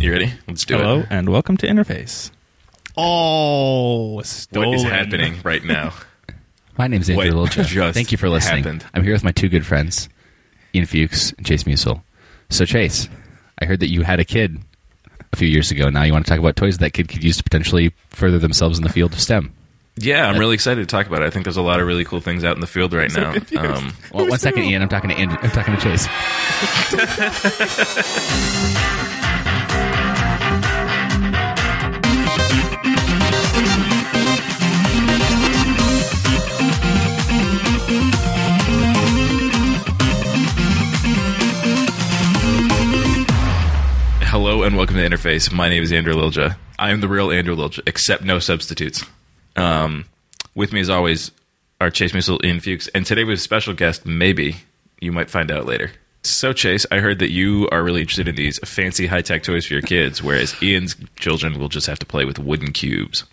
You ready? Let's do Hello it. Hello and welcome to Interface. Oh, stolen. What is happening right now? My name's Andrew Littlejohn. Thank you for listening. happened? I'm here with my two good friends, Ian Fuchs and Chase Musel. So, Chase, I heard that you had a kid a few years ago. Now you want to talk about toys that kid could use to potentially further themselves in the field of STEM. Yeah, I'm really excited to talk about it. I think there's a lot of really cool things out in the field right now. Um, Well, one second, Ian. I'm talking to Andrew. I'm talking to Chase. hello and welcome to Interface. My name is Andrew Lilja. I am the real Andrew Lilja, except no substitutes. Um, with me, as always, are Chase Missile, Ian Fuchs, and today we have a special guest. Maybe you might find out later. So, Chase, I heard that you are really interested in these fancy high tech toys for your kids, whereas Ian's children will just have to play with wooden cubes,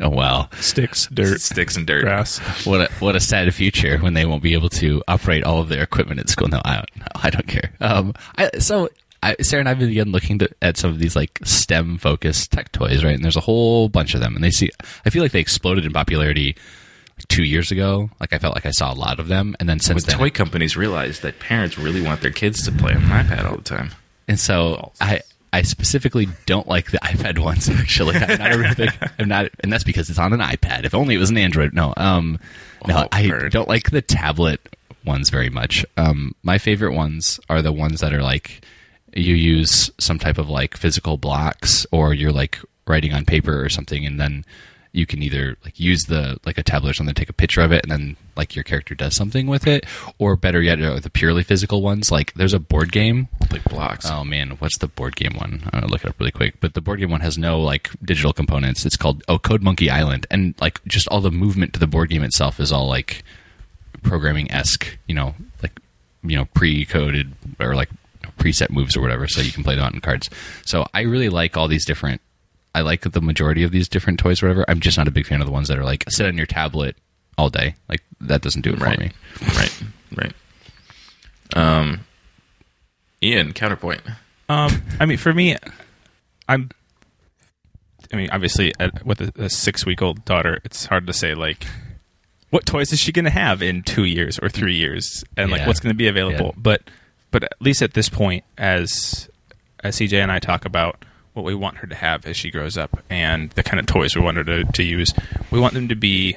Oh wow, Sticks, dirt, sticks, and dirt. grass. what a what a sad future when they won't be able to operate all of their equipment at school. No, I don't. No, I don't care. Um, I, so I, Sarah and I've been looking to, at some of these like STEM focused tech toys, right? And there's a whole bunch of them, and they see. I feel like they exploded in popularity like two years ago. Like I felt like I saw a lot of them, and then since then, toy companies realized that parents really want their kids to play on an iPad all the time. and so I. I specifically don't like the iPad ones. Actually, I'm not a big. I'm not, and that's because it's on an iPad. If only it was an Android. No, um, no, Oh, I heard. don't like the tablet ones very much. Um, my favorite ones are the ones that are like you use some type of like physical blocks, or you're like writing on paper or something, and then you can either like use the like a tablet or something, take a picture of it, and then like your character does something with it, or better yet, are the purely physical ones. Like there's a board game Like blocks. Oh man, what's the board game one? I'm gonna look it up really quick. But the board game one has no like digital components. It's called Oh Code Monkey Island, and like just all the movement to the board game itself is all like programming esque. You know, like you know pre-coded or like preset moves or whatever, so you can play them out in cards. So I really like all these different. I like the majority of these different toys, or whatever. I'm just not a big fan of the ones that are like sit on your tablet all day. Like that doesn't do it Right. for me. right, right. Um, Ian, counterpoint. Um, I mean, for me, I'm. I mean, obviously, at, with a, a six-week-old daughter, it's hard to say like, what toys is she going to have in two years or three years, and like Yeah. what's going to be available. Yeah. But, but at least at this point, as as CJ and I talk about what we want her to have as she grows up and the kind of toys we want her to, to use, we want them to be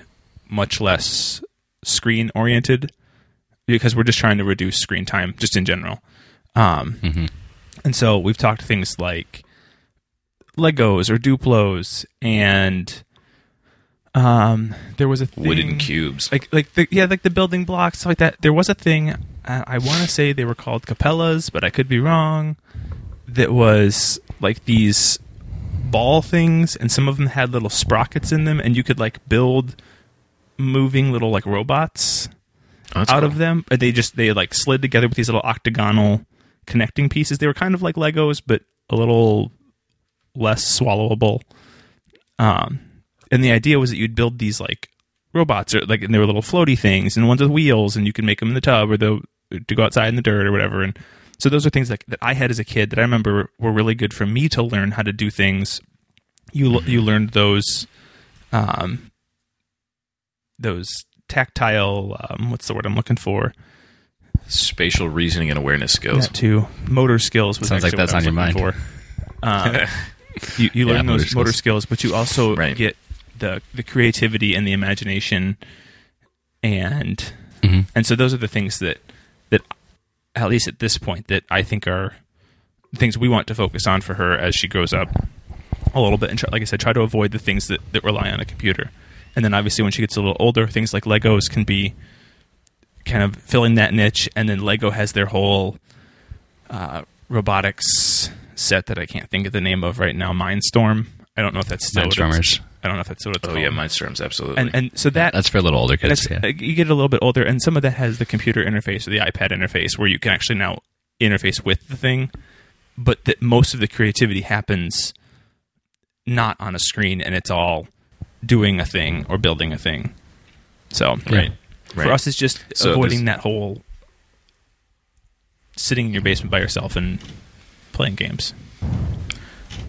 much less screen oriented because we're just trying to reduce screen time just in general. Um, And so we've talked things like Legos or Duplos, and um, there was a thing, Wooden cubes. like like the, yeah, like the building blocks stuff like that. There was a thing uh, I want to say they were called Capselas, but I could be wrong. That was like these ball things, and some of them had little sprockets in them, and you could like build moving little like robots Oh, out cool. of them. But they just they like slid together with these little octagonal connecting pieces. They were kind of like Legos, but a little less swallowable. Um, and the idea was that you'd build these like robots, or like, and they were little floaty things, and ones with wheels, and you could make them in the tub or the to go outside in the dirt or whatever. And so those are things like that I had as a kid that I remember were really good for me to learn how to do things. You you learned those, um, those tactile. Um, what's the word I'm looking for? Spatial reasoning and awareness skills. That too. Motor skills was Sounds like actually what that's I on was your looking For. Um, you you Yeah, learn motor those motor skills. skills, but you also Right. get the the creativity and the imagination, and Mhm. and so those are the things that that at least at this point that I think are things we want to focus on for her as she grows up a little bit and try, like I said, try to avoid the things that, that rely on a computer. And then obviously when she gets a little older, things like Legos can be kind of filling that niche. And then Lego has their whole uh, robotics set that I can't think of the name of right now. Mindstorm. I don't know if that's still Mindstormers. I don't know if that's what it's Oh called. yeah, Mindstorms, absolutely. and and so that That's for a little older kids. Yeah. uh, you get a little bit older, and some of that has the computer interface or the iPad interface, where you can actually now interface with the thing. But that most of the creativity happens not on a screen, and it's all doing a thing or building a thing. So right, for right. us, it's just So avoiding that whole sitting in your basement by yourself and playing games.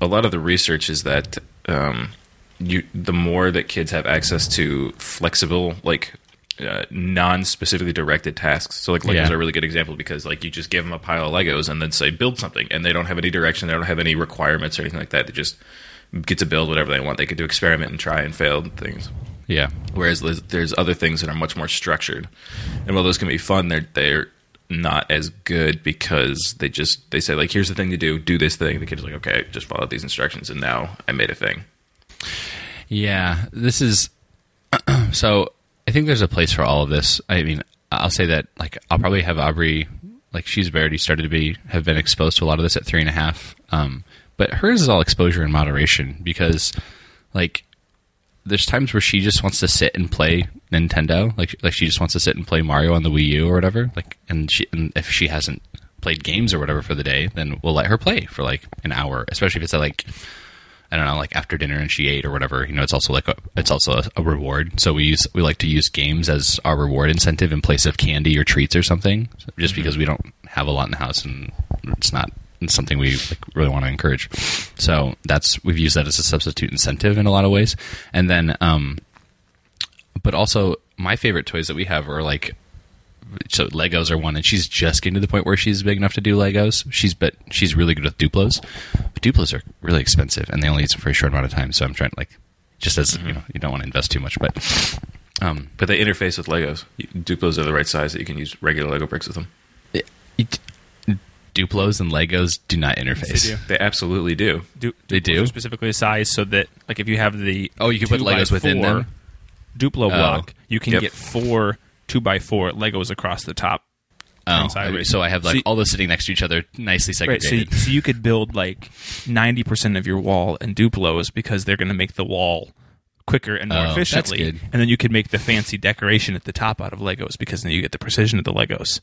a lot of the research is that um, you the more that kids have access to flexible like uh, non-specifically directed tasks. So like Legos Yeah. are a really good example because like you just give them a pile of Legos and then say build something, and they don't have any direction, they don't have any requirements or anything like that. They just get to build whatever they want. They could do experiment and try and fail things. Yeah. Whereas there's- there's other things that are much more structured, and while those can be fun, they're they're not as good because they just they say like here's the thing to do, do this thing. The kid's like okay, just follow these instructions, and now I made a thing. Yeah, this is so. I think there's a place for all of this. I mean, I'll say that like I'll probably have Aubrey like she's already started to be have been exposed to a lot of this at three and a half. Um, but hers is all exposure and moderation because like there's times where she just wants to sit and play Nintendo, like like she just wants to sit and play Mario on the Wii U or whatever. Like, and she and if she hasn't played games or whatever for the day, then we'll let her play for like an hour, especially if it's at like I don't know, like after dinner and she ate or whatever. You know, it's also like a, it's also a, a reward. So we use we like to use games as our reward incentive in place of candy or treats or something, So just because we don't have a lot in the house and it's not it's something we like, really want to encourage. So that's we've used that as a substitute incentive in a lot of ways. And then, um, but also my favorite toys that we have are like so Legos are one, and she's just getting to the point where she's big enough to do Legos. She's but she's really good with Duplos, but Duplos are really expensive, and they only use them for a short amount of time. So I'm trying to like, just as you know, you don't want to invest too much, but um, But they interface with Legos. Duplos are the right size that you can use regular Lego bricks with them. it, Duplos and Legos do not interface. They do. They absolutely do. Du- They Duplos do? are specifically sized so that, like, if you have the Oh, you can put two by Legos within four them? Duplo block, you can Yep. get four two by four Legos across the top. Oh, sideways. so I have like So you- all those sitting next to each other, nicely Right, so, segregated. so you could build like ninety percent of your wall in Duplos because they're going to make the wall quicker and more Oh, that's efficiently, good. and then you could make the fancy decoration at the top out of Legos because then you get the precision of the Legos.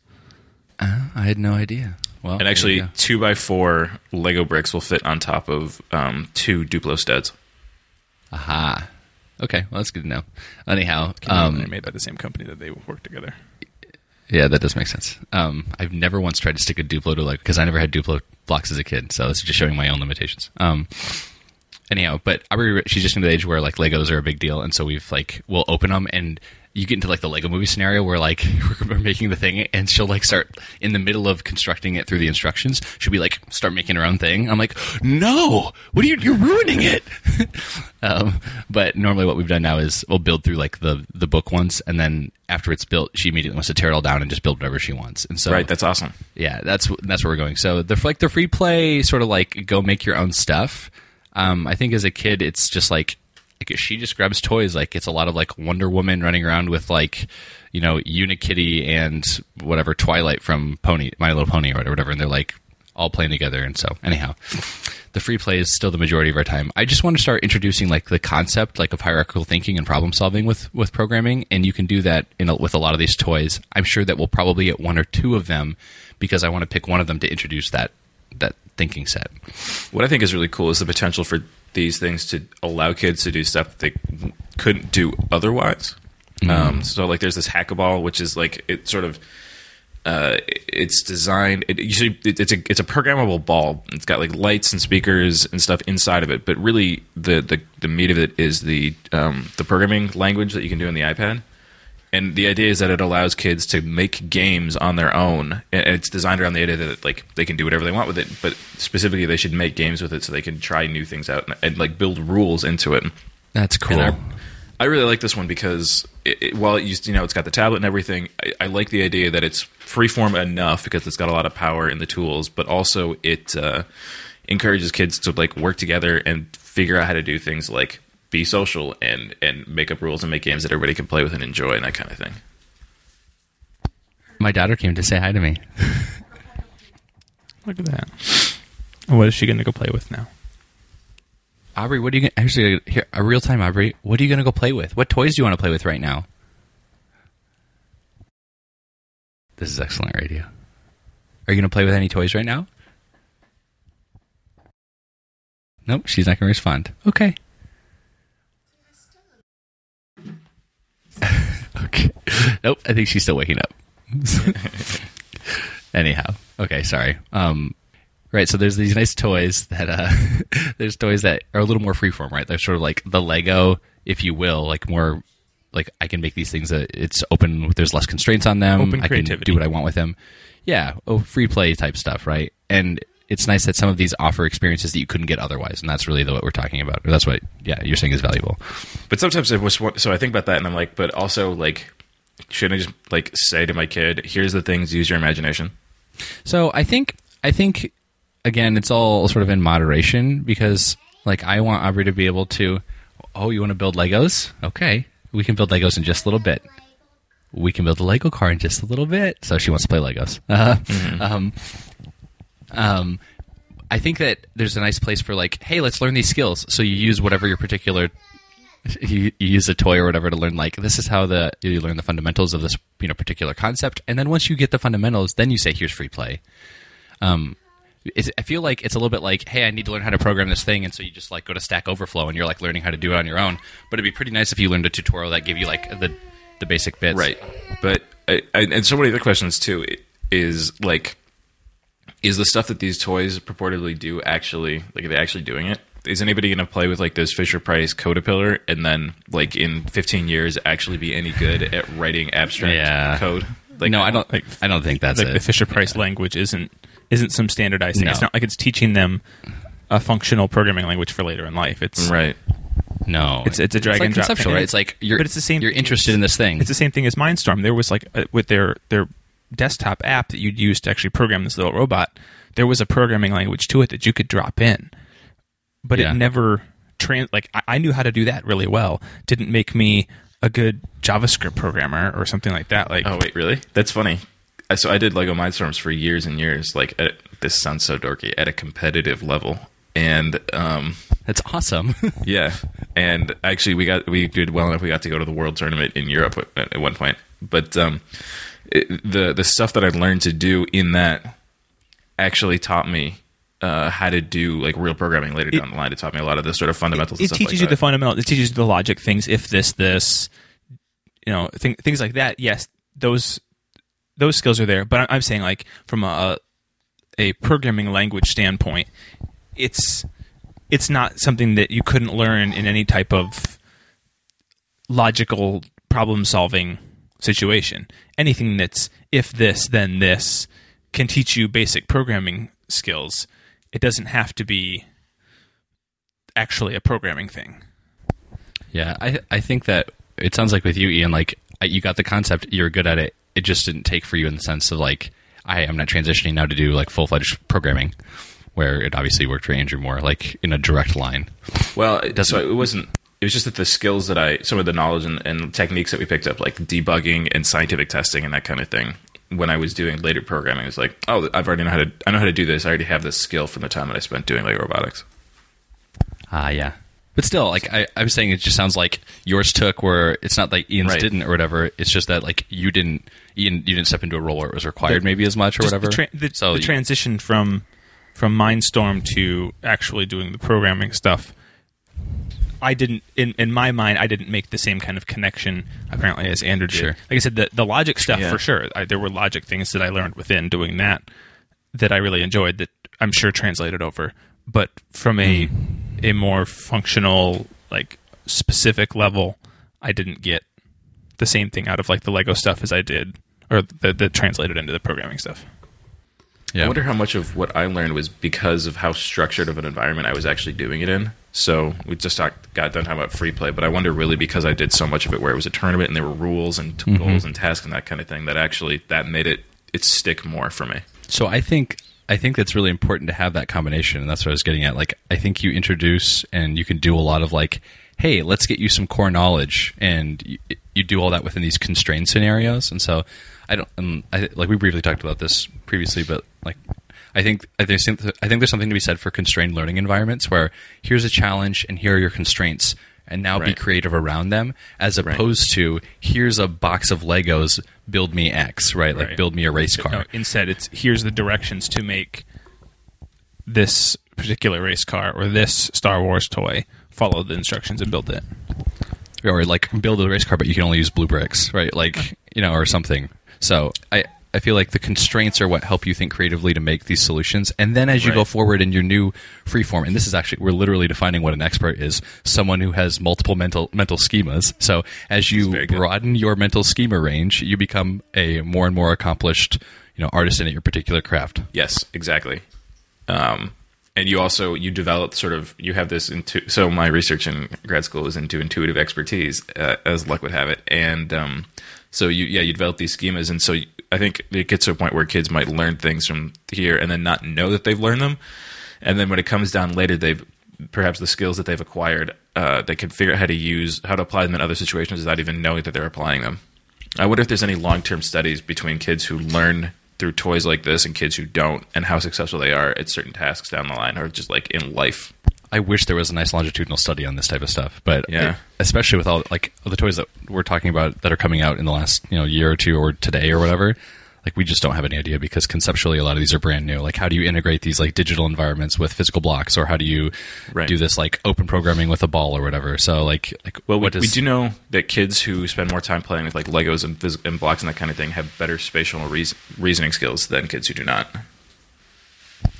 I had no idea. Well, And actually, two by four Lego bricks will fit on top of um, two Duplo studs. aha. Okay, well that's good to know. Anyhow, they're um, made by the same company that they work together. Yeah, that does make sense. Um, I've never once tried to stick a Duplo to like because I never had Duplo blocks as a kid, so it's just showing my own limitations. Um, anyhow, but Aubrey, she's just into the age where like Legos are a big deal, and so we've like we'll open them and you get into like the Lego movie scenario where like we're making the thing and she'll like start in the middle of constructing it through the instructions. She'll be like start making her own thing. I'm like, no, what are you? You're ruining it. um, but normally what we've done now is we'll build through like the the book once, and then after it's built, she immediately wants to tear it all down and just build whatever she wants. And so Right, that's awesome. yeah, that's that's where we're going. So the like the free play sort of like go make your own stuff. Um, I think as a kid, it's just like like she just grabs toys. Like it's a lot of like Wonder Woman running around with like you know Unikitty and whatever Twilight from Pony My Little Pony or whatever, and they're like all playing together. And so anyhow, the free play is still the majority of our time. I just want to start introducing like the concept like of hierarchical thinking and problem solving with with programming, and you can do that in a, with a lot of these toys. I'm sure that we'll probably get one or two of them because I want to pick one of them to introduce that that thinking set. What I think is really cool is the potential for these things to allow kids to do stuff that they couldn't do otherwise. Um, so, like, there's this hackaball, which is like it sort of uh, it's designed. It usually it's a it's a programmable ball. It's got like lights and speakers and stuff inside of it. But really, the the, the meat of it is the um, the programming language that you can do in the iPad. And the idea is that it allows kids to make games on their own, and it's designed around the idea that like they can do whatever they want with it. But specifically, they should make games with it so they can try new things out and, and like build rules into it. That's cool. I, I really like this one because it, it, while it used, you know, it's got the tablet and everything. I, I like the idea that it's freeform enough because it's got a lot of power in the tools, but also it uh, encourages kids to like work together and figure out how to do things like be social and and make up rules and make games that everybody can play with and enjoy and that kind of thing. My daughter came to say hi to me. Look at that. What is she going to go play with now? Aubrey, what are you gonna, actually here a real time Aubrey? What are you going to go play with? What toys do you want to play with right now? This is excellent radio. Are you going to play with any toys right now? Nope, she's not going to respond. Okay. Okay. Nope, I think she's still waking up. Anyhow, okay, sorry. Um, Right, so there's these nice toys that uh, there's toys that are a little more freeform, right? They're sort of like the Lego, if you will, like more like I can make these things that it's open. There's less constraints on them. Open I can creativity. do what I want with them. Yeah, oh, free play type stuff, right? And it's nice that some of these offer experiences that you couldn't get otherwise, and that's really the, what we're talking about. That's what, yeah, you're saying is valuable. But sometimes I was so I think about that and I'm like, but also like, shouldn't I just like say to my kid, "Here's the things. Use your imagination." So I think I think again, it's all sort of in moderation because like I want Aubrey to be able to. Oh, you want to build Legos? Okay, we can build Legos in just a little bit. We can build a Lego car in just a little bit. So she wants to play Legos. Uh, um, um, I think that there's a nice place for like, hey, let's learn these skills. So you use whatever your particular you, you use a toy or whatever to learn like this is how the you learn the fundamentals of this you know particular concept. And then once you get the fundamentals then you say here's free play. Um i feel like it's a little bit like hey i need to learn how to program this thing. And so you just like go to stack overflow and you're like learning how to do it on your own. But it'd be pretty nice if you learned a tutorial that gave you like the the basic bits. Right. But I, I, and so many other questions too is like, is the stuff that these toys purportedly do actually like are they actually doing it? Is anybody going to play with like this Fisher Price Codapillar and then like in 15 years actually be any good at writing abstract Yeah. code? Like no i don't like- i don't think that's like it the Fisher Price language isn't isn't some standardized thing. No. It's not like it's teaching them a functional programming language for later in life. It's Right. no It's it's a drag like and drop conceptual thing. right it's like you're but it's the same. you're interested in this thing It's the same thing as Mindstorm. There was like uh, with their their desktop app that you'd use to actually program this little robot. There was a programming language to it that you could drop in, but Yeah. it never trans. Like I, I knew how to do that really well. Didn't make me a good JavaScript programmer or something like that. Like Oh wait, really? That's funny. So I did Lego Mindstorms for years and years. Like at, this sounds so dorky at a competitive level, and um, that's awesome yeah, and actually we got we did well enough. We got to go to the world tournament in Europe at, at one point. But um, it, the the stuff that I learned to do in that actually taught me. Uh, how to do like real programming later down the line? It taught me a lot of the sort of fundamentals. it stuff teaches like you that. the fundamental. It teaches you the logic things. If this, this, you know, thing, things like that. Yes, those those skills are there. But I'm, I'm saying like from a a programming language standpoint, it's it's not something that you couldn't learn in any type of logical problem solving situation. Anything that's if this then this can teach you basic programming skills. It doesn't have to be actually a programming thing. Yeah, I I think that it sounds like with you, Ian, like uh, you got the concept, you're good at it. It just didn't take for you in the sense of like I am not transitioning now to do like full fledged programming, where it obviously worked for Andrew more like in a direct line. Well, it, so it wasn't. It was just that the skills that I, some of the knowledge and, and techniques that we picked up, like debugging and scientific testing and that kind of thing, when I was doing later programming, it was like, oh, I've already know how to, I know how to do this. I already have this skill from the time that I spent doing like robotics. Ah, yeah. But still, like I, I was saying, it just sounds like yours took where it's not like Ian's Right. didn't or whatever. It's just that like you didn't, Ian, you didn't step into a role where it was required The- maybe as much or whatever. The, tra- the, so the you- transition from from Mindstorm to actually doing the programming stuff, I didn't in in my mind I didn't make the same kind of connection apparently as Andrew did. Sure. Like I said, the the logic stuff Yeah. for sure. I, there were logic things that I learned within doing that that I really enjoyed that I'm sure translated over. But from a hmm. a more functional like specific level, I didn't get the same thing out of like the Lego stuff as I did or that that translated into the programming stuff. yeah. I wonder how much of what I learned was because of how structured of an environment I was actually doing it in. So we just talked, got done talking about free play, but I wonder really because I did so much of it where it was a tournament and there were rules and t- goals and tasks and that kind of thing that actually that made it it stick more for me. So I think I think that's really important to have that combination, and that's what I was getting at. Like I think you introduce and you can do a lot of like, hey, let's get you some core knowledge, and you, you do all that within these constrained scenarios. And so I don't um, I, like we briefly talked about this previously, but like I think I think I think there's something to be said for constrained learning environments where here's a challenge and here are your constraints. And now be creative around them, as opposed to here's a box of Legos, build me X, right? Like Right. build me a race car. No, instead, it's here's the directions to make this particular race car or this Star Wars toy. Follow the instructions and build it. or like build a race car, but you can only use blue bricks, right? Like you know, or something. So I I feel like the constraints are what help you think creatively to make these solutions. And then as you Right. go forward in your new freeform, and this is actually we're literally defining what an expert is: someone who has multiple mental mental schemas. So as you good. broaden your mental schema range, you become a more and more accomplished, you know, artisan at your particular craft. Yes, exactly. Um, and you also you develop sort of you have this into so my research in grad school is into intuitive expertise uh, as luck would have it and um, so you yeah you develop these schemas. And so I think it gets to a point where kids might learn things from here and then not know that they've learned them. And then when it comes down later they've perhaps the skills that they've acquired uh, they can figure out how to use how to apply them in other situations without even knowing that they're applying them. I wonder if there's any long term studies between kids who learn through toys like this and kids who don't, and how successful they are at certain tasks down the line, or just like in life. I wish there was a nice longitudinal study on this type of stuff, but Yeah. it- especially with all like the toys that we're talking about that are coming out in the last you know year or two or today or whatever. Like we just don't have any idea because conceptually a lot of these are brand new. Like how do you integrate these like digital environments with physical blocks, or how do you Right. do this like open programming with a ball or whatever? So like like Well, we, what does we do know that kids who spend more time playing with like Legos and, phys- and blocks and that kind of thing have better spatial reas reasoning skills than kids who do not.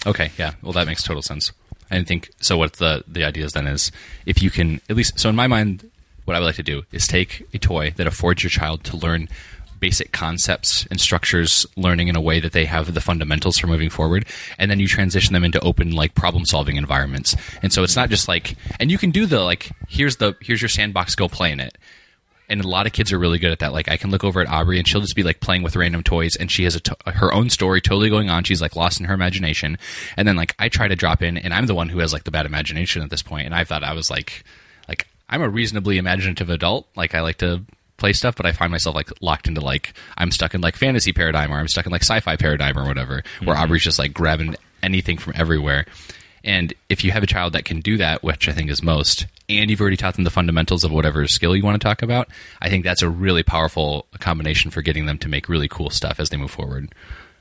Okay, yeah. Well, that makes total sense. I think so. What the the idea is then is if you can at least so in my mind, what I would like to do is take a toy that affords your child to learn basic concepts and structures, learning in a way that they have the fundamentals for moving forward, and then you transition them into open like problem solving environments. And so it's not just like, and you can do the like, here's the here's your sandbox, go play in it and a lot of kids are really good at that. Like I can look over at Aubrey and she'll just be like playing with random toys, and she has a to- her own story totally going on. She's like lost in her imagination, and then like I try to drop in, and I'm the one who has like the bad imagination at this point, and I thought I was like, like I'm a reasonably imaginative adult. Like I like to play stuff, but I find myself like locked into like I'm stuck in like fantasy paradigm or I'm stuck in like sci-fi paradigm or whatever, where mm-hmm. Aubrey's just like grabbing anything from everywhere. And if you have a child that can do that, which I think is most, and you've already taught them the fundamentals of whatever skill you want to talk about, I think that's a really powerful combination for getting them to make really cool stuff as they move forward.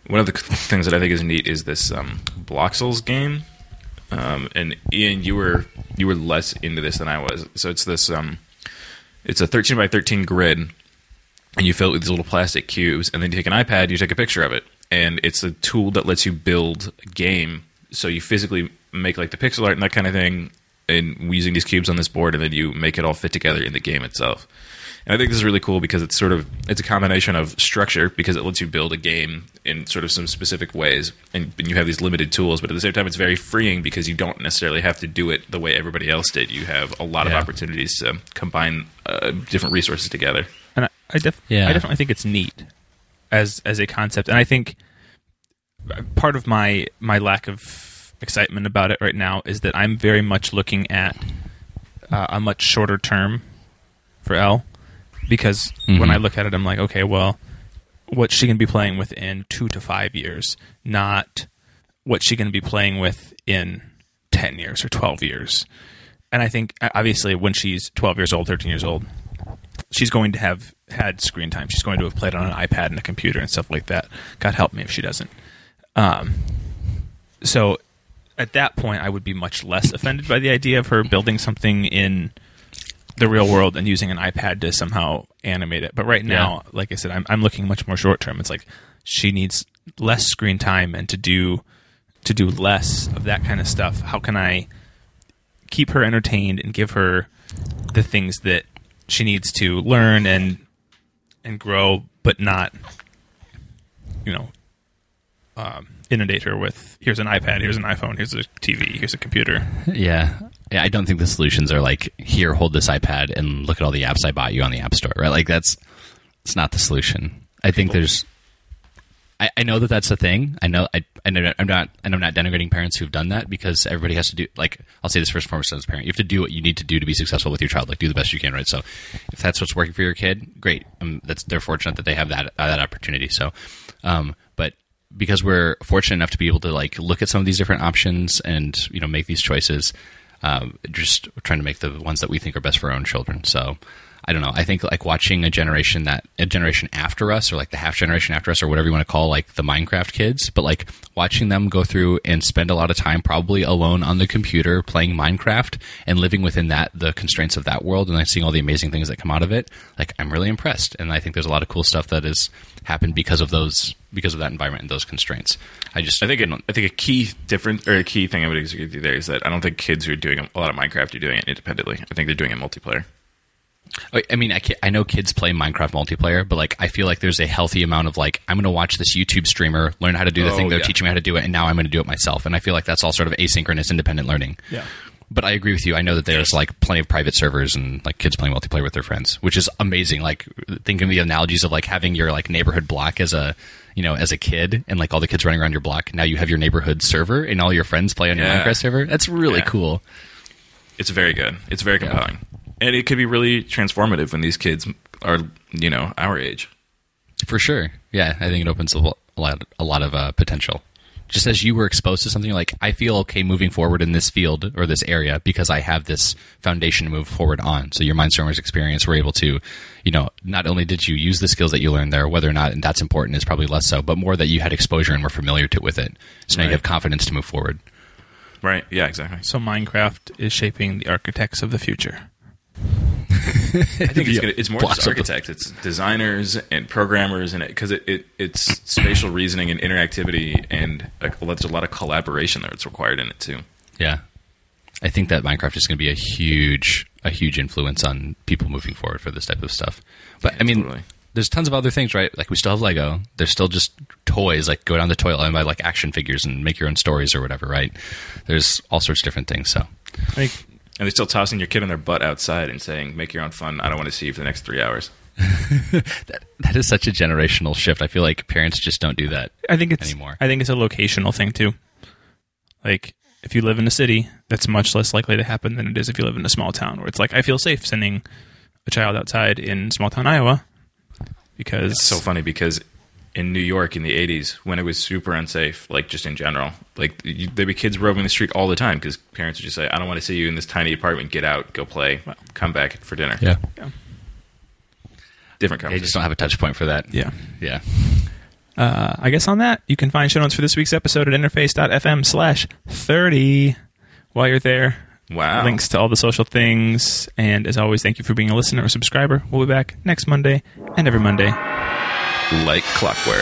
One of the things that I think is neat is this um, Bloxels game. Um, and Ian, you were you were less into this than I was. So it's this um, it's a 13 by 13 grid, and you fill it with these little plastic cubes, and then you take an iPad, you take a picture of it, and it's a tool that lets you build a game. So you physically make like the pixel art and that kind of thing, and using these cubes on this board, and then you make it all fit together in the game itself. And I think this is really cool because it's sort of it's a combination of structure because it lets you build a game in sort of some specific ways, and, and you have these limited tools. But at the same time, it's very freeing because you don't necessarily have to do it the way everybody else did. You have a lot Yeah. of opportunities to combine uh, different resources together. and I, I, def- Yeah. I definitely think it's neat as as a concept, and I think part of my my lack of excitement about it right now is that I'm very much looking at uh, a much shorter term for Elle, because when Mhm. I look at it, I'm like, okay, well, what's she going to be playing with in two to five years, not what's she going to be playing with in ten years or twelve years. And I think obviously when she's twelve years old, thirteen years old, she's going to have had screen time. She's going to have played on an iPad and a computer and stuff like that. God help me if she doesn't. Um, so at that point, I would be much less offended by the idea of her building something in the real world and using an iPad to somehow animate it. But right now, like I said, I'm, I'm looking much more short term. It's like she needs less screen time and to do to do less of that kind of stuff. How can I keep her entertained and give her the things that she needs to learn and and grow, but not, you know, um, inundate her with here's an iPad, here's an iPhone, here's a TV, here's a computer. Yeah. Yeah, I don't think the solutions are like here, hold this iPad and look at all the apps I bought you on the App Store, right? Like that's it's not the solution. I think there's I, I know that that's a thing. I know I, I know I'm not and I'm not denigrating parents who've done that because everybody has to do like I'll say this first and foremost as a parent. You have to do what you need to do to be successful with your child. Like do the best you can, right? So if that's what's working for your kid, great. Um, that's they're fortunate that they have that uh, that opportunity. So, um, but because we're fortunate enough to be able to like look at some of these different options and you know make these choices, um, just trying to make the ones that we think are best for our own children. So I don't know. I think like watching a generation that a generation after us, or like the half generation after us, or whatever you want to call like the Minecraft kids, but like watching them go through and spend a lot of time probably alone on the computer playing Minecraft and living within that the constraints of that world, and like seeing all the amazing things that come out of it. Like I'm really impressed, and I think there's a lot of cool stuff that has happened because of those because of that environment and those constraints. I just I think it, I think a key difference or a key thing I would agree with you there is that I don't think kids who are doing a lot of Minecraft are doing it independently. I think they're doing it multiplayer. I I mean, I, I know kids play Minecraft multiplayer, but like, I feel like there's a healthy amount of like, I'm going to watch this YouTube streamer learn how to do the Oh, thing they're yeah. teaching me how to do it, and now I'm going to do it myself. And I feel like that's all sort of asynchronous, independent learning. Yeah. But I agree with you. I know that there's like plenty of private servers and like kids playing multiplayer with their friends, which is amazing. Like thinking of the analogies of like having your like neighborhood block as a you know as a kid and like all the kids running around your block. Now you have your neighborhood server and all your friends play on your Yeah. Minecraft server. That's really Yeah. cool. It's very good. It's very compelling, and it could be really transformative when these kids are you know our age. For sure. Yeah, I think it opens a a lot, a lot of uh, potential. Just as you were exposed to something, you're like, I feel okay moving forward in this field or this area because I have this foundation to move forward on. So your Mindstormers experience were able to, you know, not only did you use the skills that you learned there, whether or not and that's important is probably less so, but more that you had exposure and were familiar to with it. So now you have confidence to move forward. Right? Yeah, exactly. So Minecraft is shaping the architects of the future. I think it's, gonna, it's more just of the- architects. It's designers and programmers, and because it, it, it's spatial reasoning and interactivity, and like, well, there's a lot of collaboration that's required in it too. Yeah. I think that Minecraft is going to be a huge, a huge influence on people moving forward for this type of stuff. But I mean, totally. there's tons of other things, right? Like we still have Lego. There's still just toys. Like go down the toy aisle and buy like action figures and make your own stories or whatever, right? There's all sorts of different things. So I think And they're still tossing your kid on their butt outside and saying, "Make your own fun. I don't want to see you for the next three hours." that that is such a generational shift. I feel like parents just don't do that. I think it's Anymore. I think it's a locational thing too. Like if you live in a city, that's much less likely to happen than it is if you live in a small town where it's like I feel safe sending a child outside in small town Iowa because It's so funny because in New York in the '80s, when it was super unsafe, like just in general, like you, there'd be kids roaming the street all the time because parents would just say, "I don't want to see you in this tiny apartment. Get out, go play, come back for dinner." Yeah. different They just don't have a touch point for that. yeah. Yeah. Uh, I guess on that, you can find show notes for this week's episode at interface.fm slash 30. While you're there, Wow. links to all the social things. And as always, thank you for being a listener or subscriber. We'll be back next Monday and every Monday. Like clockwork.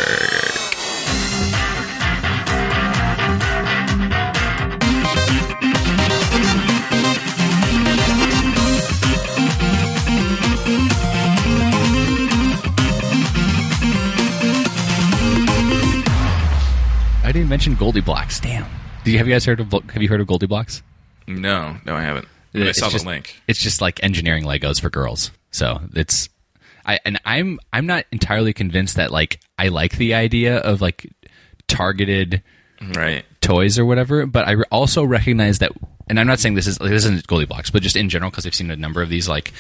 I didn't mention GoldieBlox. Damn. Do you have you guys heard of have you heard of GoldieBlox? No, no, I haven't. I It's saw just- the link. It's just like engineering Legos for girls. So it's I and I'm I'm not entirely convinced that like I like the idea of like targeted Right. toys or whatever, but I also recognize that and I'm not saying this is this isn't GoldieBlox, but just in general because I've seen a number of these like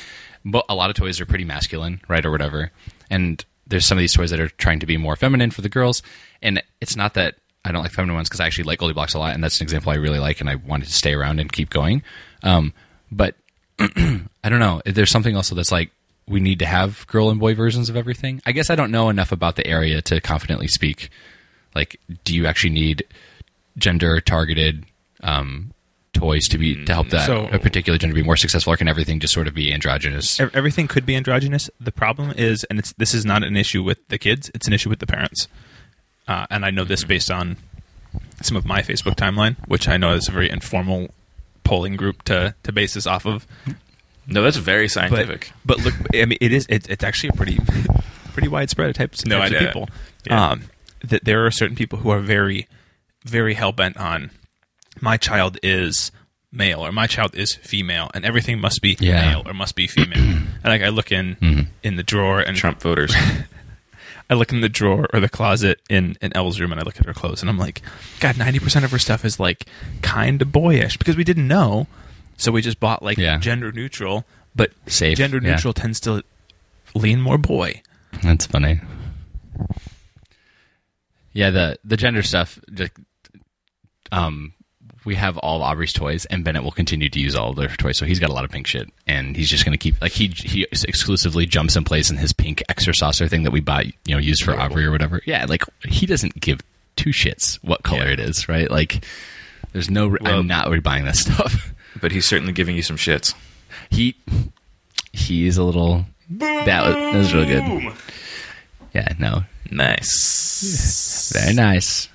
but a lot of toys are pretty masculine, right or whatever. And there's some of these toys that are trying to be more feminine for the girls and it's not that I don't like feminine ones because I actually like GoldieBlox a lot, and that's an example I really like, and I wanted to stay around and keep going. Um, but I don't know. There's something also that's like we need to have girl and boy versions of everything. I guess I don't know enough about the area to confidently speak. Like, do you actually need gender targeted um, toys to be to help that So- a particular gender be more successful, or can everything just sort of be androgynous? Everything could be androgynous. The problem is, and it's this is not an issue with the kids; it's an issue with the parents. Uh, and I know this based on some of my Facebook timeline, which I know is a very informal polling group to to base this off of. No, that's very scientific. but look, I mean, it is it's, it's actually a pretty pretty widespread types, No, types of people. Yeah. Um, that there are certain people who are very very hell bent on my child is male or my child is female and everything must be Yeah. male or must be female. and like I look in in the drawer and Trump voters. I look in the drawer or the closet in in Elle's room and I look at her clothes and I'm like, God, ninety percent of her stuff is like kind of boyish because we didn't know, so we just bought like Yeah. gender neutral, but Safe, gender yeah. neutral tends to lean more boy. That's funny. Yeah, the the gender stuff. Just, um, we have all of Aubrey's toys, and Bennett will continue to use all of their toys. So he's got a lot of pink shit, and he's just going to keep like he he exclusively jumps in place in his pink ExerSaucer thing that we bought, you know, used for Aubrey or whatever. Yeah, like he doesn't give two shits what color Yeah. it is, right? Like, there's no. Well- I'm not rebuying that stuff. But he's certainly giving you some shits. he he's a little. That was that was real good. Yeah, no, Nice. very nice.